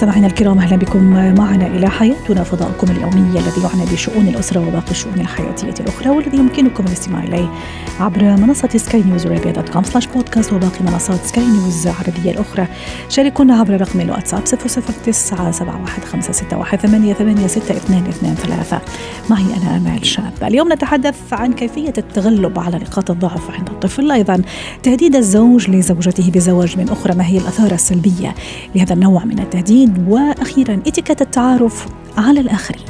مستمعينا الكرام أهلا بكم معنا إلى حياتنا فضاؤكم اليومي الذي يعنى بشؤون الأسرة وباقي الشؤون الحياتية الأخرى والذي يمكنكم الاستماع إليه عبر منصة سكاي نيوز عربيه dot com slash podcast وباقي منصات سكاي نيوز العربية الأخرى. شاركونا عبر رقم الواتساب 00971 معي أنا آمال شاب. اليوم نتحدث عن كيفية التغلب على نقاط الضعف عند الطفل. أيضا تهديد الزوج لزوجته بزواج من أخرى. ما هي الآثار السلبية لهذا النوع من التهديد؟ وأخيرا اتيكيت التعارف على الآخرين.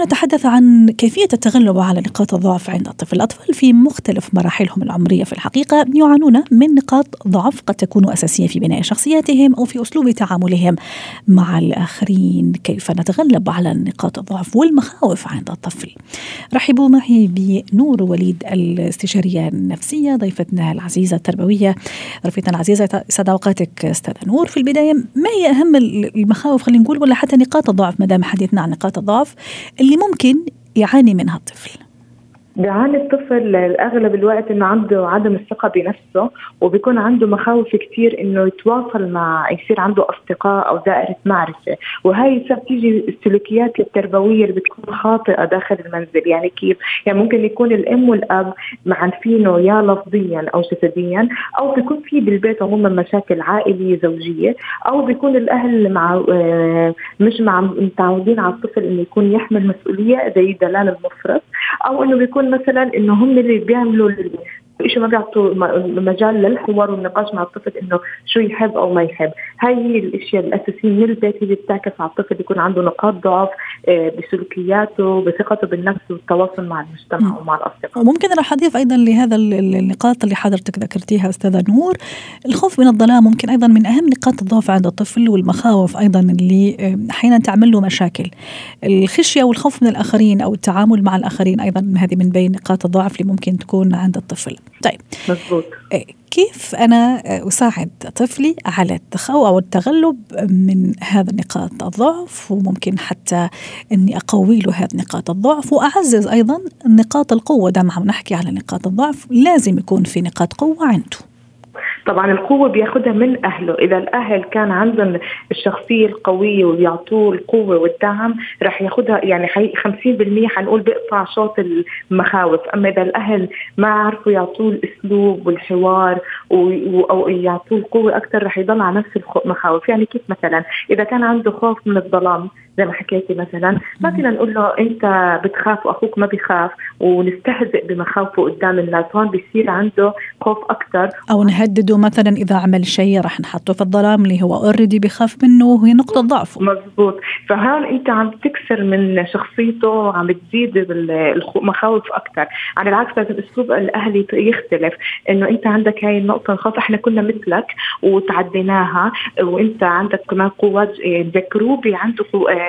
اليوم نتحدث عن كيفية التغلب على نقاط الضعف عند الطفل. الأطفال في مختلف مراحلهم العمرية في الحقيقة يعانون من نقاط ضعف قد تكون أساسية في بناء شخصياتهم أو في أسلوب تعاملهم مع الآخرين. كيف نتغلب على نقاط الضعف والمخاوف عند الطفل؟ رحبوا معي بنور وليد الاستشارية النفسية ضيفتنا العزيزة التربوية. رفيقتنا العزيزة سعد أوقاتك أستاذة نور. في البداية ما هي أهم المخاوف خلينا نقول ولا حتى نقاط الضعف ما دام حديثنا عن نقاط الضعف اللي ممكن يعاني منها الطفل. بيعاني الطفل اغلب الوقت إنه عنده عدم الثقة بنفسه وبيكون عنده مخاوف كثير إنه يتواصل مع يصير عنده أصدقاء أو دائرة معرفة. وهي بتيجي السلوكيات التربوية اللي بتكون خاطئة داخل المنزل. يعني كيف؟ يعني ممكن يكون الأم والأب معنفينه يا لفظيا أو جسديا أو بيكون في بالبيت عموما مشاكل عائلية زوجية أو بيكون الأهل مع آه، مش مع متعودين على الطفل إنه يكون يحمل مسؤولية زي دلال المفرط. أو إنه بيكون مثلا إنه هم اللي بيعملوا شيء ما بيعطوا مجال للحوار والنقاش مع الطفل إنه شو يحب أو ما يحب، هاي هي الأشياء الأساسية من البيت اللي بتعكس على الطفل يكون عنده نقاط ضعف آه، بسلوكياته بثقته بالنفس والتواصل مع المجتمع ومع الأصدقاء. وممكن راح اضيف أيضا لهذا النقاط اللي حضرتك ذكرتيها أستاذة نور، الخوف من الظلام ممكن أيضا من أهم نقاط الضعف عند الطفل والمخاوف أيضا اللي آه، أحيانا تعمل له مشاكل. الخشية والخوف من الآخرين أو التعامل مع الآخرين أيضا هذه من بين نقاط الضعف اللي ممكن تكون عند الطفل. طيب. مزبوط كيف أنا أساعد طفلي على التخو أو التغلب من هذا نقاط الضعف؟ وممكن حتى أني أقوي له هذه نقاط الضعف وأعزز أيضا نقاط القوة. دام عم نحكي على نقاط الضعف لازم يكون في نقاط قوة عنده. طبعا القوة بياخذها من أهله. إذا الأهل كان عندهم الشخصية القوية وبيعطوه القوة والدعم رح ياخذها يعني 50% حنقول بيقطع شوط المخاوف. أما إذا الأهل ما عرفوا يعطوه الأسلوب والحوار أو يعطوه القوه أكثر رح يضل على نفس المخاوف يعني كيف مثلا إذا كان عنده خوف من الظلام زي ما حكيتي مثلا. ما فينا نقول له أنت بتخاف وأخوك ما بيخاف ونستهزئ بمخاوفه قدام الناس. هون بيصير عنده خوف أكثر أو نهدده مثلا إذا عمل شيء رح نحطه في الظلام اللي هو اوريدي بخاف منه وهي نقطة ضعفه. مزبوط فهون أنت عم تكسر من شخصيته وعم تزيد المخاوف أكثر على العكس لازم اسلوب الاهل يختلف. إنه أنت عندك هاي النقطة الخاصة إحنا كنا مثلك وتعديناها وأنت عندك كمان قوات ذكروه عنده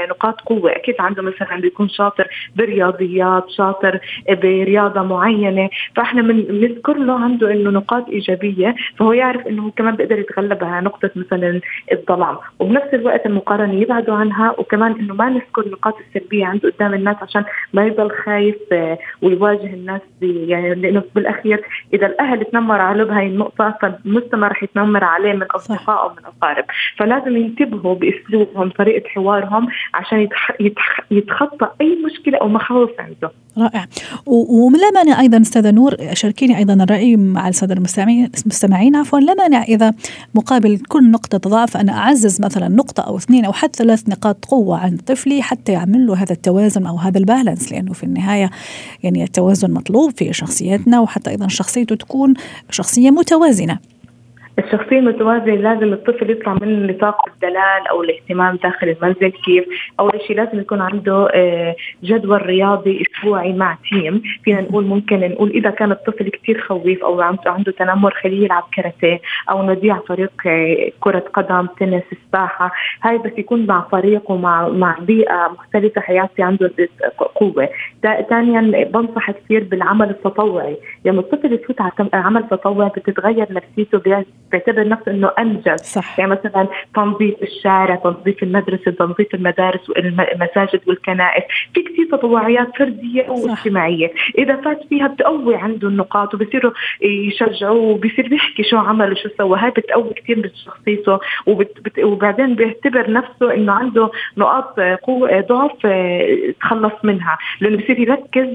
نقاط قوة. أكيد عنده مثلا بيكون شاطر بالرياضيات شاطر برياضة معينة. فإحنا بنذكر له عنده إنه نقاط إيجابية فهو يعرف إنه كمان بيقدر يتغلب على نقطة مثلا الظلام. وبنفس الوقت المقارنة يبعدوا عنها وكمان إنه ما نذكر النقاط السلبية عنده قدام الناس عشان ما يضل خايف آه، ويواجه الناس يعني لأنه بالأخير إذا الأهل تنمر عليه بهاي النقطة فالمجتمع رح يتنمر عليه من اصدقاء أو من اقارب فلازم ينتبهوا بأسلوبهم طريقة حوارهم عشان يتخ... يتخ... يتخطى أي مشكلة أو مخاوف عنده. رائع. ولا مانع أيضا أستاذة نور شاركيني أيضا الرأي مع الساده المستمعين عفوا لا مانع إذا مقابل كل نقطة ضعف أنا أعزز مثلا نقطة أو اثنين أو حتى ثلاث نقاط قوة عند طفلي حتى يعمل له هذا التوازن أو هذا البالانس لأنه في النهاية يعني التوازن مطلوب في شخصيتنا وحتى أيضا شخصيته تكون شخصية متوازنة. الشخصية المتوازنة لازم الطفل يطلع من نطاق الدلال أو الاهتمام داخل المنزل كيف؟ أول شيء لازم يكون عنده آه، جدول رياضي أسبوعي مع تيم فينا نقول ممكن نقول إذا كان الطفل كثير خويف أو عنده تنمر خليه يلعب كاراتيه أو على فريق آه، كرة قدم تنس سباحة. هاي بس يكون مع فريق ومع مع بيئة مختلفة حياتي عنده قوة. ثانيا بنصح كثير بالعمل التطوعي. لما الطفل يفوت على عمل تطوعي بتتغير نفسيته بيعتبر نفسه إنه أنجز. صح. يعني مثلا تنظيف الشارع تنظيف المدرسة تنظيف المدارس والمساجد والكنائس. في كثير تطوعيات فردية واجتماعية. إذا فات فيها بتقوي عنده النقاط وبصيروا يشجعوه وبصير بيحكي شو عمل وشو سوى. هاي بتقوي كثير من شخصيته وبعدين بيعتبر نفسه إنه عنده نقاط قوة ضعف آه، تخلص منها. لأنه بصير يركز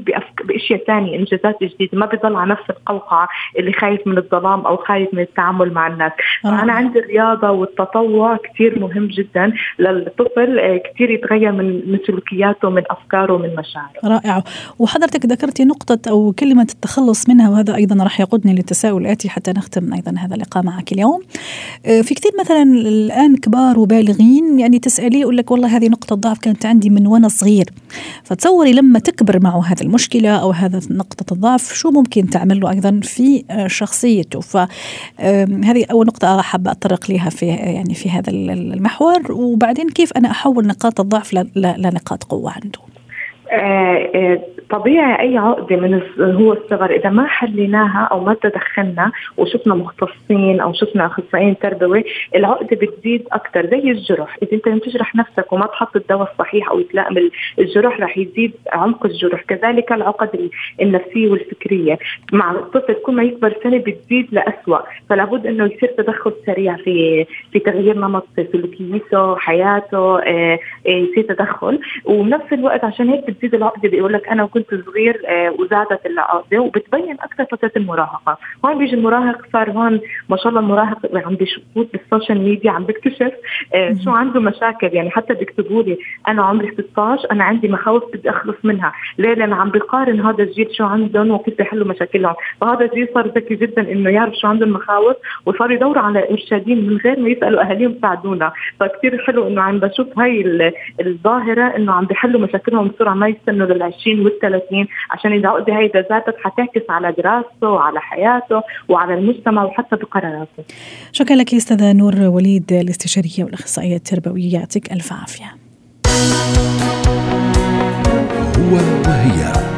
بأشياء ثانية إنجازات جديدة. ما بيضل على نفس القوقعة اللي خايف من الظلام أو خايف من التعامل مع الناس. آه. فانا عندي الرياضة والتطوع كثير مهم جدا للطفل آه، كثير يتغير من من سلوكياته من أفكاره ومن مشاعره. رائع. وحضرتك ذكرتي نقطة أو كلمة التخلص منها وهذا أيضا راح يقودني للتساؤل. الاتي حتى نختم أيضا هذا اللقاء معك اليوم. آه، في كثير مثلا الآن كبار وبالغين يعني تسأليه يقول لك والله هذه نقطة ضعف كانت عندي من وأنا صغير. فتصوري لما تكبر معه هذه المشكلة أو هذا نقطة الضعف شو ممكن تعمل له أيضا في شخصيته. فهذه أول نقطة حابه اتطرق لها في يعني في هذا المحور. وبعدين كيف أنا أحول نقاط الضعف لنقاط قوة عنده؟ آه، آه، طبيعي أي عقدة من هو الصغر إذا ما حليناها أو ما تدخلنا وشفنا مختصين أو شفنا أخصائيين تربوي العقدة بتزيد أكثر زي الجرح. إذا أنت لم تجرح نفسك وما تحط الدواء الصحيح أو يتلائم الجرح رح يزيد عمق الجرح. كذلك العقد النفسية والفكرية. مع الطفل كل ما يكبر سنة بتزيد لاسوء فلا بد إنه يصير تدخل سريع في في تغيير نمط سلوكيته حياته آه، يصير تدخل. وبنفس الوقت عشان هيك بتزيد العقدة. بيقول لك أنا كنت صغير آه، وزادت العقدة وبتبين أكثر فترة المراهقة، هون بيجي المراهق صار هون ما شاء الله المراهق عم بيشوف بال social media عم بيكتشف آه، شو عنده مشاكل. يعني حتى بيكتبوا لي أنا عمري 16 أنا عندي مخاوف بدي أخلص منها، ليه؟ لأن عم بقارن هذا الجيل شو عندهم وكيف بيحلوا مشاكلهم، فهذا الجيل صار ذكي جدا إنه يعرف شو عنده المخاوف وصار يدوروا على إرشادين من غير ما يسألوا أهاليهم ساعدونا، فكثير حلو إنه عم بشوف هاي الظاهرة إنه عم بيحلوا مشاكلهم بسرعة ما يستنوا لل 20 وال 30 عشان إذا العقده هي زادت حتعكس على دراسته وعلى حياته وعلى المجتمع وحتى بقراراته. شكرا لك أستاذة نور وليد الاستشارية والأخصائية التربوية يعطيك ألف عافية. هو وهي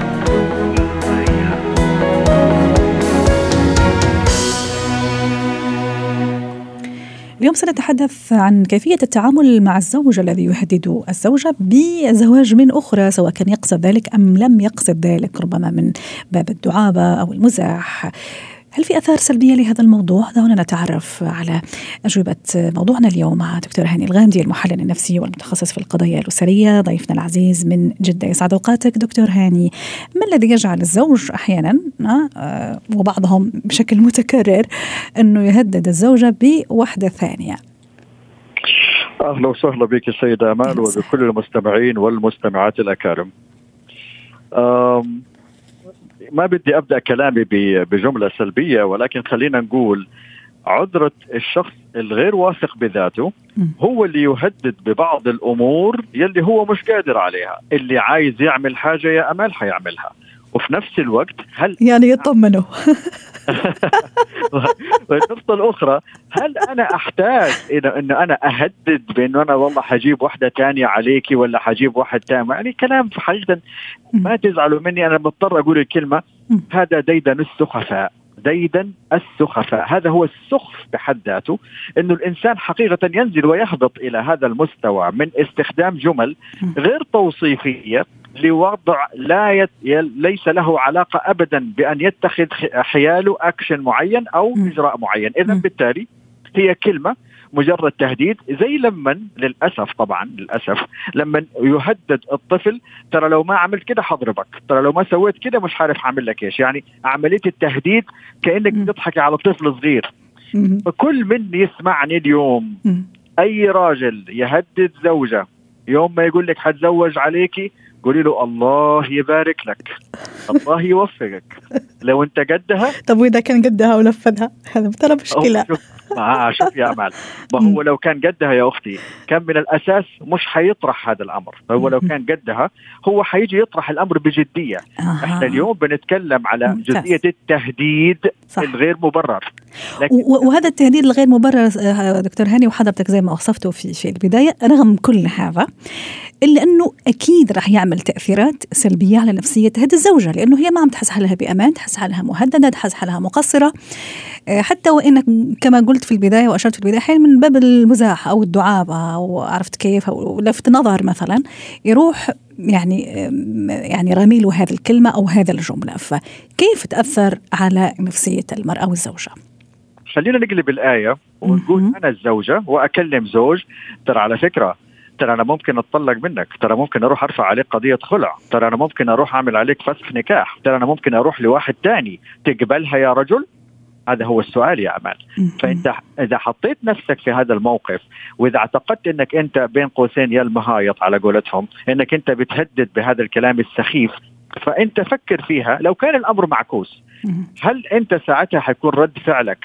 اليوم سنتحدث عن كيفية التعامل مع الزوج الذي يهدد الزوجة بزواج من أخرى سواء كان يقصد ذلك أم لم يقصد ذلك ربما من باب الدعابة أو المزاح. هل في أثار سلبية لهذا الموضوع؟ دعونا نتعرف على أجوبة موضوعنا اليوم مع دكتور هاني الغامدي المحلل النفسي والمتخصص في القضايا الأسرية ضيفنا العزيز من جدة يسعد أوقاتك دكتور هاني ما الذي يجعل الزوج أحيانا آه، وبعضهم بشكل متكرر أنه يهدد الزوجة بوحدة ثانية؟ أهلا وسهلا بك السيدة أمال وبكل المستمعين والمستمعات الأكارم. ما بدي أبدأ كلامي بجملة سلبية ولكن خلينا نقول عذرة الشخص الغير واثق بذاته هو اللي يهدد ببعض الأمور يلي هو مش قادر عليها، اللي عايز يعمل حاجة يا امال حيعملها، وفي نفس الوقت هل يعني يطمنوا. والنقطة الأخرى هل أنا أحتاج إنه إنه أنا أهدد بإنه أنا والله حجيب واحدة تانية عليكي ولا حجيب واحد تاني يعني كلام حقيقة ما تزعلوا مني أنا مضطر أقول الكلمة. هذا ديدن السخفاء. ديدا السخفاء. هذا هو السخف بحد ذاته إنه الإنسان حقيقة ينزل ويهبط إلى هذا المستوى من استخدام جمل غير توصيفية لوضع لا يت... ليس له علاقة ابدا بأن يتخذ حياله اكشن معين أو إجراء معين، اذا بالتالي هي كلمة مجرد تهديد زي لما للأسف طبعا للأسف لما يهدد الطفل ترى لو ما عملت كده حضربك ترى لو ما سويت كده مش عارف أعمل لك إيش. يعني عملية التهديد كأنك بتضحكي على طفل صغير. فكل من يسمعني اليوم أي راجل يهدد زوجة يوم ما يقول لك حتزوج عليكي قولي له الله يبارك لك. الله يوفقك. لو انت قدها. طب وإذا كان قدها ونفذها هذا ترى مشكلة. آه شوف يا امال ما هو لو كان قدها يا أختي كان من الأساس مش حيطرح هذا الأمر. هو لو كان قدها هو حيجي يطرح الأمر بجدية. آه. إحنا اليوم بنتكلم على ممتاز. جزئية التهديد صح. الغير مبرر. وهذا التهديد الغير مبرر آه، دكتور هاني وحضرتك زي ما وصفته في في البداية رغم كل هذا إلا أنه أكيد راح يعمل تأثيرات سلبية على نفسية هذه الزوجة لأنه هي ما عم تحس حالها بأمان تحس حالها مهددة تحس حالها مقصرة. حتى وإنك كما قلت في البداية وأشرت في البداية أحيانا من باب المزاح أو الدعابة أو عرفت كيف أو لفت نظر مثلا يروح يعني يعني رمي له هذه الكلمة أو هذا الجملة فكيف تأثر على نفسية المرأة والزوجة؟ خلينا نقلب الآية ونقول. أنا الزوجة وأكلم زوج ترى على فكرة ترى أنا ممكن أتطلق منك ترى ممكن أروح أرفع عليك قضية خلع ترى أنا ممكن أروح أعمل عليك فسخ نكاح ترى أنا ممكن أروح لواحد تاني تقبلها يا رجل هذا هو السؤال يا امال فأنت إذا حطيت نفسك في هذا الموقف وإذا اعتقدت إنك أنت بين قوسين يا المهايط على قولتهم إنك أنت بتهدد بهذا الكلام السخيف فأنت فكر فيها لو كان الأمر معكوس. هل أنت ساعتها حيكون رد فعلك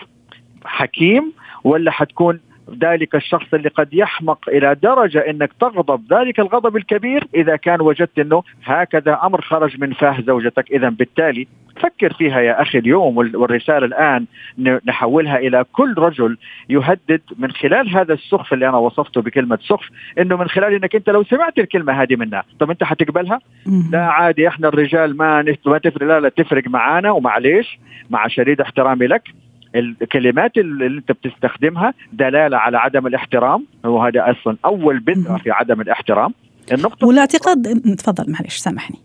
حكيم ولا حتكون ذلك الشخص اللي قد يحمق إلى درجة إنك تغضب ذلك الغضب الكبير؟ إذا كان وجدت إنه هكذا أمر خرج من فاه زوجتك اذا بالتالي فكر فيها يا أخي اليوم وال- والرسالة الآن ن- نحولها إلى كل رجل يهدد من خلال هذا السخف اللي أنا وصفته بكلمة سخف إنه من خلال إنك أنت لو سمعت الكلمة هذه منها. طب أنت حتقبلها؟ لا عادي إحنا الرجال ما ما تفرق لا لا تفرق معانا ومعليش مع شديد احترامي لك. الكلمات اللي أنت بتستخدمها دلالة على عدم الاحترام. وهذا أصلا أول بذره. في عدم الاحترام. النقطة والاعتقاد تفضل معلش سامحني.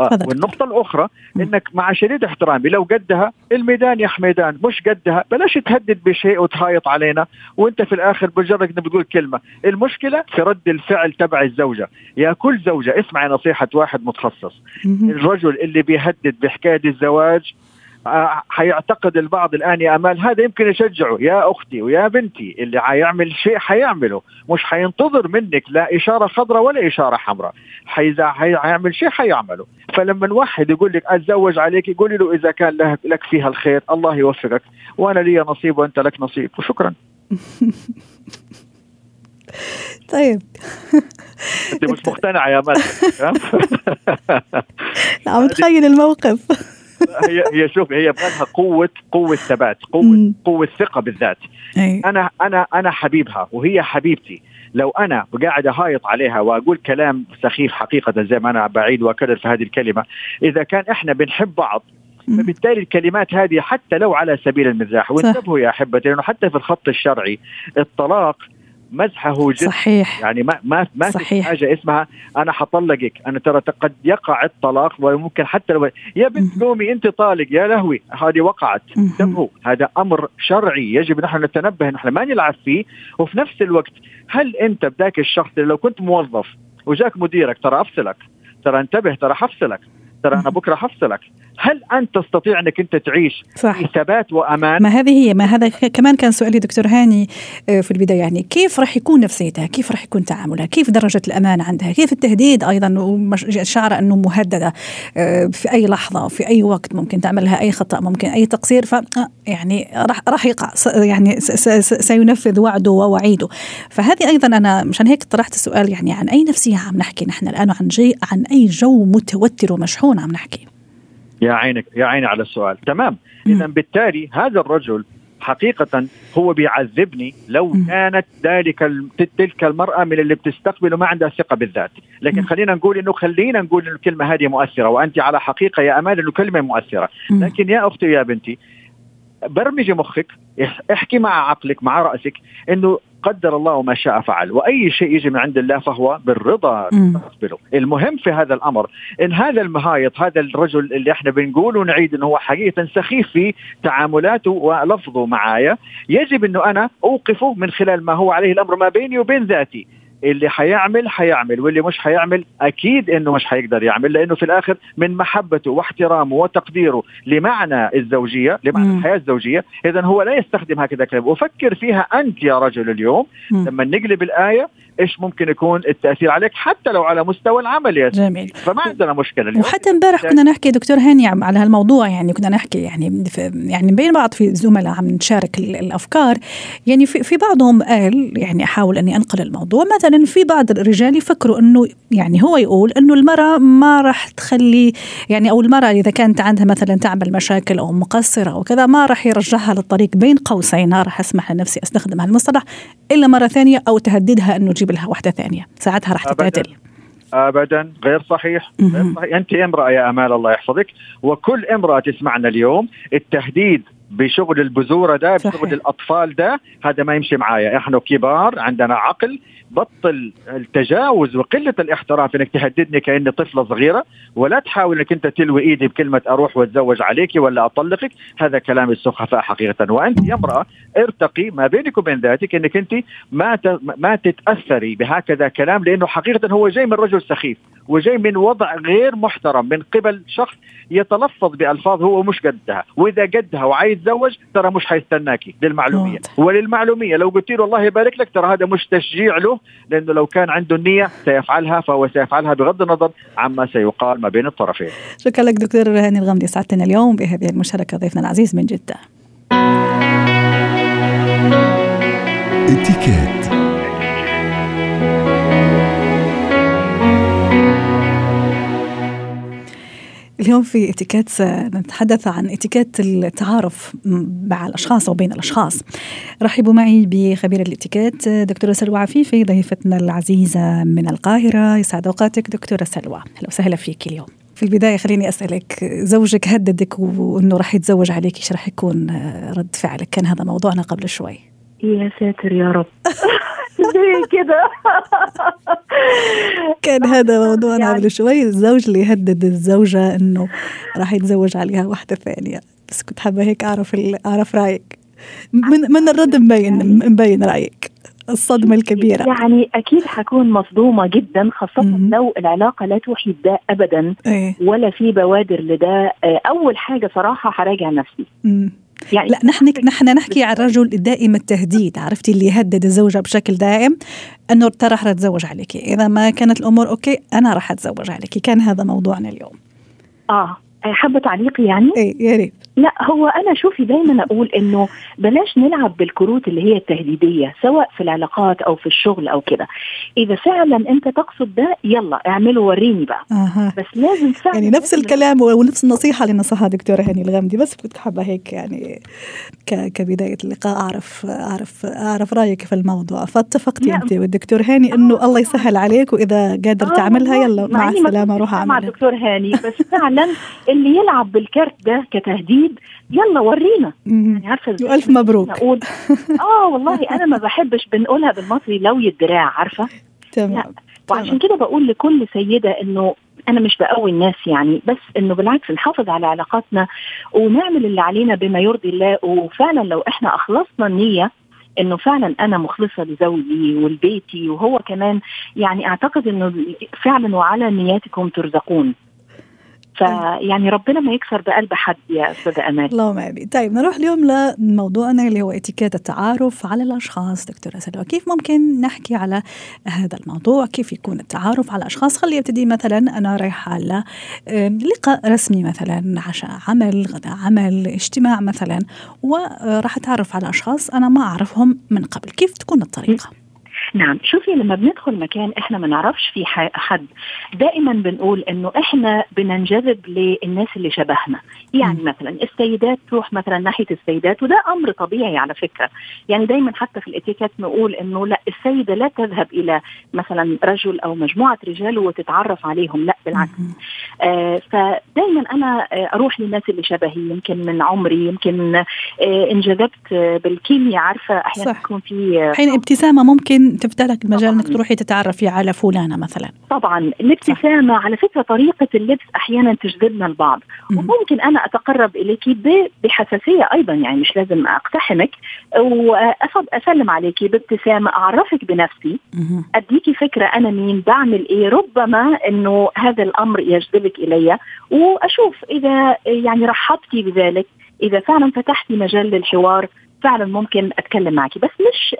آه. والنقطة الأخرى. إنك مع شديد احترامي لو قدها الميدان يا حميدان مش قدها بلاش تهدد بشيء وتهايط علينا وأنت في الآخر مجرد بتقول كلمة المشكلة في رد الفعل تبع الزوجة يا كل زوجة اسمعي نصيحة واحد متخصص. الرجل اللي بيهدد بحكاية الزواج حيعتقد البعض الآن يا أمال هذا يمكن يشجعه يا أختي ويا بنتي اللي حيعمل شيء حيعمله مش حينتظر منك لا إشارة خضراء ولا إشارة حمراء. حيزع حيعمل شيء حيعمله. فلما واحد يقول لك أتزوج عليك يقول له إذا كان لك, لك فيها الخير الله يوفقك. وأنا لي نصيب وأنت لك نصيب وشكرا. طيب. أنت مش مقتنعة يا أمال. لا عم تخيل الموقف. هي هي شوف هي بغالها قوة قوة ثبات قوة مم. قوة ثقة بالذات أي. أنا أنا أنا حبيبها وهي حبيبتي لو أنا قاعد أهايط عليها وأقول كلام سخيف حقيقة زي ما أنا بعيد وأكرر في هذه الكلمة إذا كان إحنا بنحب بعض. فبالتالي الكلمات هذه حتى لو على سبيل المزاح وانتبهوا يا احبتي لأنه حتى في الخط الشرعي الطلاق مزحه جدا صحيح يعني ما ما ما في. حاجة اسمها أنا حطلقك أنا ترى قد يقع الطلاق وممكن حتى لو يا بنت. قومي أنت طالق يا لهوي هذه وقعت. انتبهوا هذا أمر شرعي يجب نحن نتنبه نحن ما نلعب فيه وفي نفس الوقت هل أنت بذاك الشخص لو كنت موظف وجاك مديرك ترى أفصلك ترى انتبه ترى حفصلك ترى أنا. بكرة حفصلك هل أنت تستطيع أنك أنت تعيش صح. في ثبات وأمان؟ ما هذه هي ما هذا كمان كان سؤالي دكتور هاني آه، في البداية يعني كيف راح يكون نفسيتها؟ كيف راح يكون تعاملها؟ كيف درجة الأمان عندها؟ كيف التهديد ومش- شعر أنه مهددة آه، في أي لحظة في أي وقت ممكن تعمل لها أي خطأ ممكن أي تقصير ف آه، يعني راح راح يقع يعني سينفذ وعده ووعيده. فهذه أيضا أنا مشان هيك طرحت السؤال يعني عن أي نفسية عم نحكي نحن الآن عن جي عن أي جو متوتر ومشحون عم نحكي؟ يا عينك يا عيني على السؤال تمام. اذا بالتالي هذا الرجل حقيقة هو بيعذبني لو. كانت ذلك تلك المرأة من اللي بتستقبله ما عندها ثقة بالذات، لكن. خلينا نقول إنه خلينا نقول إنه الكلمة هذه مؤثرة وأنت على حقيقة يا أمان إنه كلمة مؤثرة،. لكن يا أختي يا بنتي برمجي مخك إح- احكي مع عقلك مع رأسك إنه قدر الله ما شاء فعل. وأي شيء يجي من عند الله فهو بالرضا. مم. تقبله المهم في هذا الأمر إن هذا المهايط هذا الرجل اللي إحنا بنقول ونعيد إنه هو حقيقة سخيف في تعاملاته ولفظه معايا يجب إنه أنا أوقفه من خلال ما هو عليه الأمر ما بيني وبين ذاتي. اللي حيعمل حيعمل واللي مش حيعمل أكيد إنه مش حيقدر يعمل لأنه في الآخر من محبته واحترامه وتقديره لمعنى الزوجية لمعنى مم. الحياة الزوجية اذا هو لا يستخدم هكذا كلام وفكر فيها أنت يا رجل اليوم مم. لما نقلب الآية إيش ممكن يكون التأثير عليك حتى لو على مستوى العمل يا سيدي. جميل. فما عندنا مشكلة اليوم. وحتى امبارح كنا نحكي دكتور هاني على هالموضوع يعني كنا نحكي يعني يعني بين بعض في زملاء عم نشارك ال- الأفكار. يعني في, في بعضهم قال يعني أحاول أني أنقل الموضوع مثلا في بعض الرجال يفكروا إنه يعني هو يقول إنه المرأة ما راح تخلي يعني أو المرأة إذا كانت عندها مثلا تعمل مشاكل أو مقصرة أو كذا ما راح يرجعها للطريق بين قوسين راح أسمح لنفسي أستخدم هالمصطلح إلا مرة ثانية أو تهددها إنه جيب لها واحدة ثانية. ساعتها راح أبداً. تتعدل. ابدا. غير صحيح. غير مهم. صحيح. أنت امرأة يا أمال الله يحفظك. وكل امرأة تسمعنا اليوم التهديد بشغل البذوره ده صحيح. بشغل الأطفال ده هذا ما يمشي معايا. إحنا كبار عندنا عقل بطل التجاوز وقلة الاحترام في إنك تهددني كأني طفلة صغيرة ولا تحاول إنك أنت تلوي إيدي بكلمة أروح وأتزوج عليك ولا أطلقك. هذا كلام السخفاء حقيقة. وأنت يا امرأة ارتقي ما بينك وبين ذاتك إنك أنت ما ما تتأثري بهكذا كلام لأنه حقيقة هو جاي من رجل سخيف وجاي من وضع غير محترم من قبل شخص يتلفظ بألفاظ هو مش قدها. وإذا قدها وعايز يتزوج ترى مش حيستناكي للمعلومية. واضح. وللمعلومية لو قلت له الله يبارك لك ترى هذا مش تشجيع له لأنه لو كان عنده النية سيفعلها فهو سيفعلها بغض النظر عما سيقال ما بين الطرفين. شكرا لك دكتور هاني الغامدي سعدتنا اليوم بهذه المشاركة ضيفنا العزيز من جدة. اتكات اليوم في اتيكيت سنتحدث عن اتيكيت التعارف مع الأشخاص أو بين الأشخاص. رحبوا معي بخبير الاتيكيت دكتورة سلوى عفيفي ضيفتنا العزيزة من القاهرة يسعد أوقاتك دكتورة سلوى أهلا وسهلا فيك اليوم. في البداية خليني أسألك زوجك هددك وأنه راح يتزوج عليك إيش راح يكون رد فعلك؟ كان هذا موضوعنا قبل شوي. يا ساتر يا رب زي كده. كان هذا موضوعنا يعني- قبل شوي. الزوج اللي يهدد الزوجة إنه راح يتزوج عليها واحدة ثانية. بس كنت حابة هيك أعرف أعرف رأيك. من من الرد مبين مبين رأيك. الصدمة الكبيرة. يعني أكيد حكون مصدومة جدا خاصة مم. لو العلاقة لا توحي بده ابدا إيه. ولا في بوادر لده. أول حاجة صراحة هراجع نفسي. مم. يعني لا نحن نحن نحكي عن رجل دائم التهديد عرفتي؟ اللي يهدد الزوجة بشكل دائم إنه ترى راح اتزوج عليك إذا ما كانت الأمور أوكي أنا راح أتزوج عليك كان هذا موضوعنا اليوم. آه. حابة تعليقي يعني؟ إيه يا ريت. لا هو أنا شوفي دايما أقول إنه بلاش نلعب بالكروت اللي هي التهديدية سواء في العلاقات أو في الشغل أو كده. إذا فعلا أنت تقصد ده يلا اعمله وريني بقى. أها. بس لازم فعلا يعني نفس الكلام ونفس النصيحة اللي نصحها دكتورة هاني الغامدي بس كنت حابة هيك يعني ك- كبداية اللقاء أعرف أعرف أعرف رأيك في الموضوع. فاتفقتي لا. أنت والدكتور هاني إنه الله يسهل عليك وإذا قادر آه تعملها يلا مع مع كنتش روح مع أعملها. دكتور هاني بس فعلا اللي يلعب بالكارت ده كتهديد يلا ورينا. يعني عارفة إزاي؟ وألف مبروك. أقول آه والله أنا ما بحبش بنقولها بالمصري لوي الدراع عارفة؟ تمام. وعشان كده بقول لكل سيدة إنه أنا مش بقوي الناس يعني بس إنه بالعكس نحافظ على علاقاتنا ونعمل اللي علينا بما يرضي الله. وفعلا لو إحنا أخلصنا النية إنه فعلا أنا مخلصة لزوجي ولبيتي وهو كمان يعني أعتقد إنه فعلا وعلى نياتكم ترزقون. فيعني ربنا ما يكسر بقلب حد يا أستاذة أمال. اللهم امين طيب نروح اليوم لموضوعنا اللي هو إتيكيت التعارف على الأشخاص. دكتورة سلوى كيف ممكن نحكي على هذا الموضوع؟ كيف يكون التعارف على أشخاص؟ خلي ابتدي مثلا أنا رايحة على لقاء رسمي مثلا عشاء عمل غداء عمل اجتماع مثلا وراح أتعرف على أشخاص أنا ما أعرفهم من قبل. كيف تكون الطريقة؟ نعم شوفي لما بندخل مكان إحنا ما نعرفش فيه حد دائما بنقول إنه إحنا بننجذب للناس اللي شبهنا يعني مم. مثلا السيدات تروح مثلا ناحية السيدات وده أمر طبيعي على فكرة يعني دايما حتى في الاتيكيت نقول إنه لا السيدة لا تذهب إلى مثلا رجل أو مجموعة رجال وتتعرف عليهم لا بالعكس. آه فدايما أنا آه أروح للناس اللي شبهي يمكن من عمري يمكن آه انجذبت بالكيمياء عارفة أحيانا صح. يكون في آه حين ابتسامة ممكن تفتح لك المجال إنك. تروحي تتعرفي على فلانة مثلا. طبعا الابتسامة على فكرة طريقة اللبس أحيانا تجذبنا البعض. مم. وممكن أنا أتقرب اليك بحساسية أيضا يعني مش لازم أقتحمك. واسلم عليك بابتسامة أعرفك بنفسي. مهم. أديكي فكرة أنا مين بعمل إيه ربما إنه هذا الأمر يجذبك إلي. وأشوف إذا يعني رحبتي بذلك. إذا فعلا فتحتي مجال للحوار فعلا ممكن أتكلم معك بس مش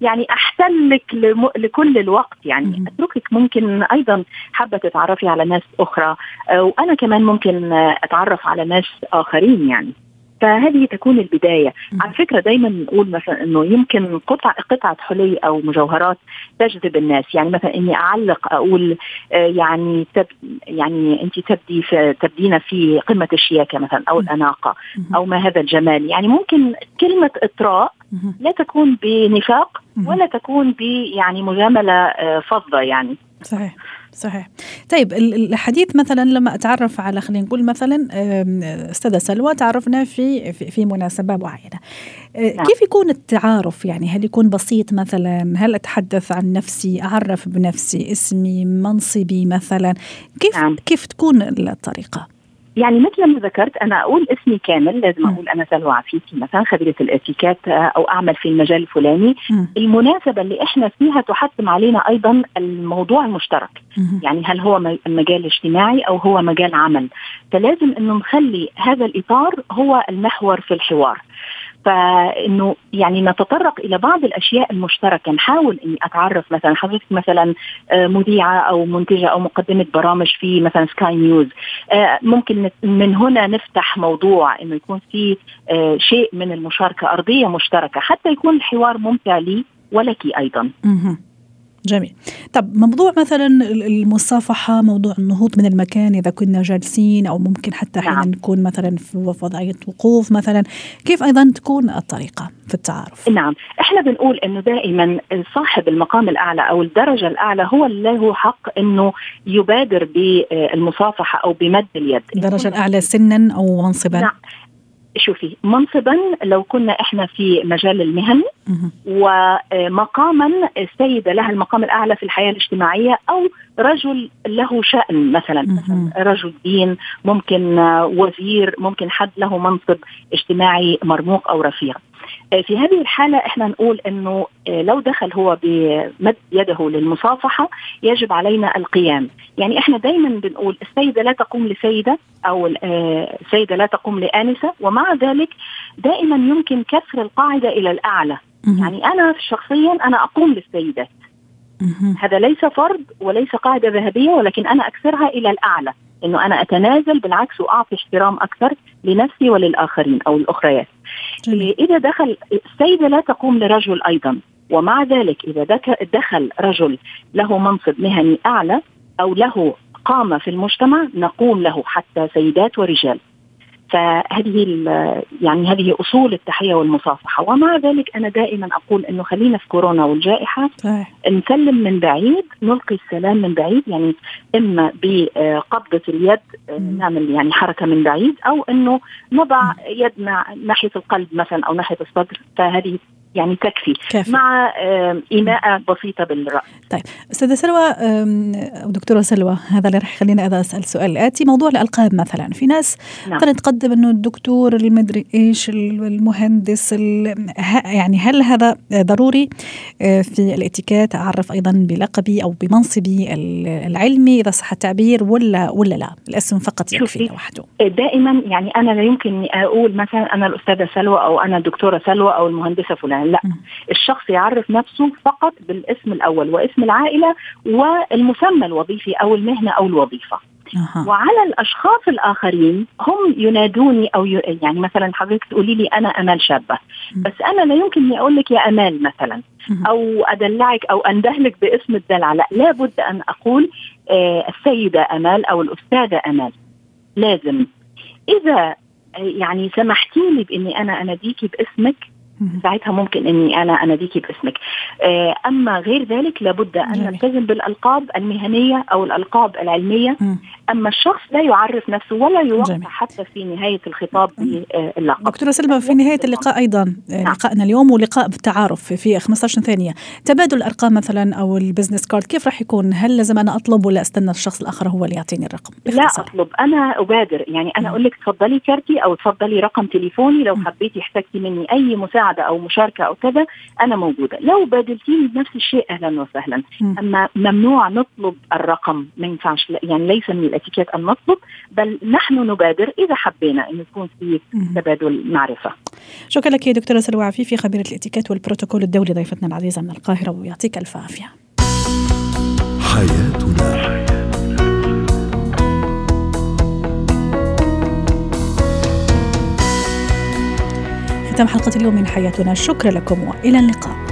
يعني احتلك لم- لكل الوقت يعني. أتركك ممكن أيضا حابة تتعرفي على ناس أخرى آه، وأنا كمان ممكن أتعرف على ناس آخرين يعني فهذه تكون البداية. على فكرة دايما نقول مثلا إنه يمكن قطع قطعة حلي أو مجوهرات تجذب الناس يعني مثلا إني أعلق أقول آه، يعني تب يعني انت تبدي في تبدين في قمة الشياكة مثلا أو. الأناقة. أو ما هذا الجمال يعني ممكن كلمة إطراء. لا تكون بنفاق. ولا تكون ب يعني مجاملة آه، فظة يعني صحيح صحيح. طيب ال- الحديث مثلا لما أتعرف على خلينا نقول مثلا أستاذة سلوى تعرفنا في في, في مناسبة معينة. آه، نعم. كيف يكون التعارف يعني؟ هل يكون بسيط مثلا؟ هل أتحدث عن نفسي أعرف بنفسي اسمي منصبي مثلا؟ كيف نعم. كيف تكون الطريقة؟ يعني مثل ما ذكرت أنا أقول اسمي كامل لازم. أقول أنا سلوى عفيفي مثلا خبيرة الإتيكيت آه، أو أعمل في المجال الفلاني. المناسبة اللي إحنا فيها تحتم علينا أيضا الموضوع المشترك. يعني هل هو مجال اجتماعي أو هو مجال عمل فلازم إنه نخلي هذا الإطار هو المحور في الحوار فإنه يعني نتطرق إلى بعض الأشياء المشتركة. نحاول إني أتعرف مثلا حضرتك مثلا آه، مذيعة أو منتجة أو مقدمة برامج في مثلا سكاي نيوز آه، ممكن نت- من هنا نفتح موضوع إنه يكون في آه، شيء من المشاركة أرضية مشتركة حتى يكون الحوار ممتع لي ولك أيضا. جميل. طب موضوع مثلا ال- المصافحة موضوع النهوض من المكان إذا كنا جالسين أو ممكن حتى حين نعم. نكون مثلا في وضعية وقوف مثلا كيف أيضا تكون الطريقة في التعارف؟ نعم. إحنا بنقول إنه دائما صاحب المقام الأعلى أو الدرجة الأعلى هو اللي له حق إنه يبادر بالمصافحة أو بمد اليد. الدرجة الأعلى سنا أو منصبا. نعم. شوفي منصبا لو كنا إحنا في مجال المهني مهم. ومقاما السيدة لها المقام الأعلى في الحياة الاجتماعية أو رجل له شأن مثلا. مثلا رجل دين ممكن وزير ممكن حد له منصب اجتماعي مرموق أو رفيع في هذه الحالة إحنا نقول إنه آه، لو دخل هو بمد يده للمصافحة يجب علينا القيام، يعني إحنا دايما بنقول السيدة لا تقوم لسيدة أو آه، السيدة لا تقوم لآنسة ومع ذلك دائما يمكن كسر القاعدة إلى الأعلى،. يعني أنا شخصيا أنا أقوم للسيدات،. هذا ليس فرض وليس قاعدة ذهبية ولكن أنا أكسرها إلى الأعلى، إنه أنا أتنازل بالعكس وأعطي احترام أكثر لنفسي وللآخرين أو الأخريات. جميل. إذا دخل السيدة لا تقوم لرجل أيضا ومع ذلك دك- دخل رجل له منصب مهني أعلى أو له قامة في المجتمع نقوم له حتى سيدات ورجال فهذه يعني هذه أصول التحية والمصافحة. ومع ذلك أنا دائما أقول إنه خلينا في كورونا والجائحة. صحيح. نسلم من بعيد نلقي السلام من بعيد يعني إما بقبضة اليد آه،. نعمل يعني حركة من بعيد أو إنه نضع يدنا ناحية القلب مثلا أو ناحية الصدر. فهذه يعني تكفي. كافي. مع آه، إيماءة بسيطة بالرأس أستاذة سلوى أم، أو دكتورة سلوى هذا اللي راح يخليني اذا أسأل سؤال. الاتي موضوع الألقاب مثلا. في ناس نعم. تقدم إنه الدكتور المدري إيش المهندس يعني هل هذا ضروري؟ آه، في الاتيكيت أعرف أيضا بلقبي أو بمنصبي ال- العلمي إذا صح التعبير ولا ولا لا. الاسم فقط يكفي. لوحده. دائما يعني أنا لا يمكن أقول مثلا أنا الأستاذة سلوى أو أنا الدكتورة سلوى أو المهندسة فلان لا. الشخص يعرف نفسه فقط بالاسم الأول واسم العائلة والمسمى الوظيفي أو المهنة أو الوظيفة أها وعلى الأشخاص الآخرين هم ينادوني أو ي... يعني مثلا حضرتك تقولي لي أنا أمال شابة. بس أنا لا يمكن إني أقول لك يا أمال مثلا. أو أدلعك أو أندهلك باسم الدلع لا لابد أن أقول آه السيدة أمال أو الأستاذة أمال لازم إذا آه، يعني سمحتي لي بإني أنا أناديكي باسمك. ساعتها ممكن إني أنا اناديكي باسمك آه، أما غير ذلك لابد أن. نلتزم بالألقاب المهنية أو الألقاب العلمية. أما الشخص لا يعرف نفسه ولا يوقع. حتى في نهاية الخطاب باللقب دكتورة سلمى في نهاية اللقاء أيضا آه، نعم. لقائنا اليوم ولقاء بالتعارف في 15 ثانية تبادل الأرقام مثلا أو ال business card كيف راح يكون هل لازم أنا أطلب ولا أستنى الشخص الآخر هو اللي يعطيني الرقم لا أطلب أنا أبادر يعني أنا. أقول لك تفضلي كارتي أو تفضلي رقم تليفوني لو. حبيتي احتجتي مني أي مساعدة مساعدة أو مشاركة أو كذا أنا موجودة. لو بادلتيني بنفس الشيء أهلا وسهلا. أما ممنوع نطلب الرقم ما ينفعش. لا- يعني ليس من الإتيكيت أن نطلب بل نحن نبادر إذا حبينا انه يكون في. تبادل معرفة. شكرا لك يا دكتورة سلوى عفيفي خبيرة الإتيكيت والبروتوكول الدولي ضيفتنا العزيزة من القاهرة ويعطيك ألف عافية. حياتنا. ختام حلقة اليوم من حياتنا. شكرا لكم وإلى اللقاء.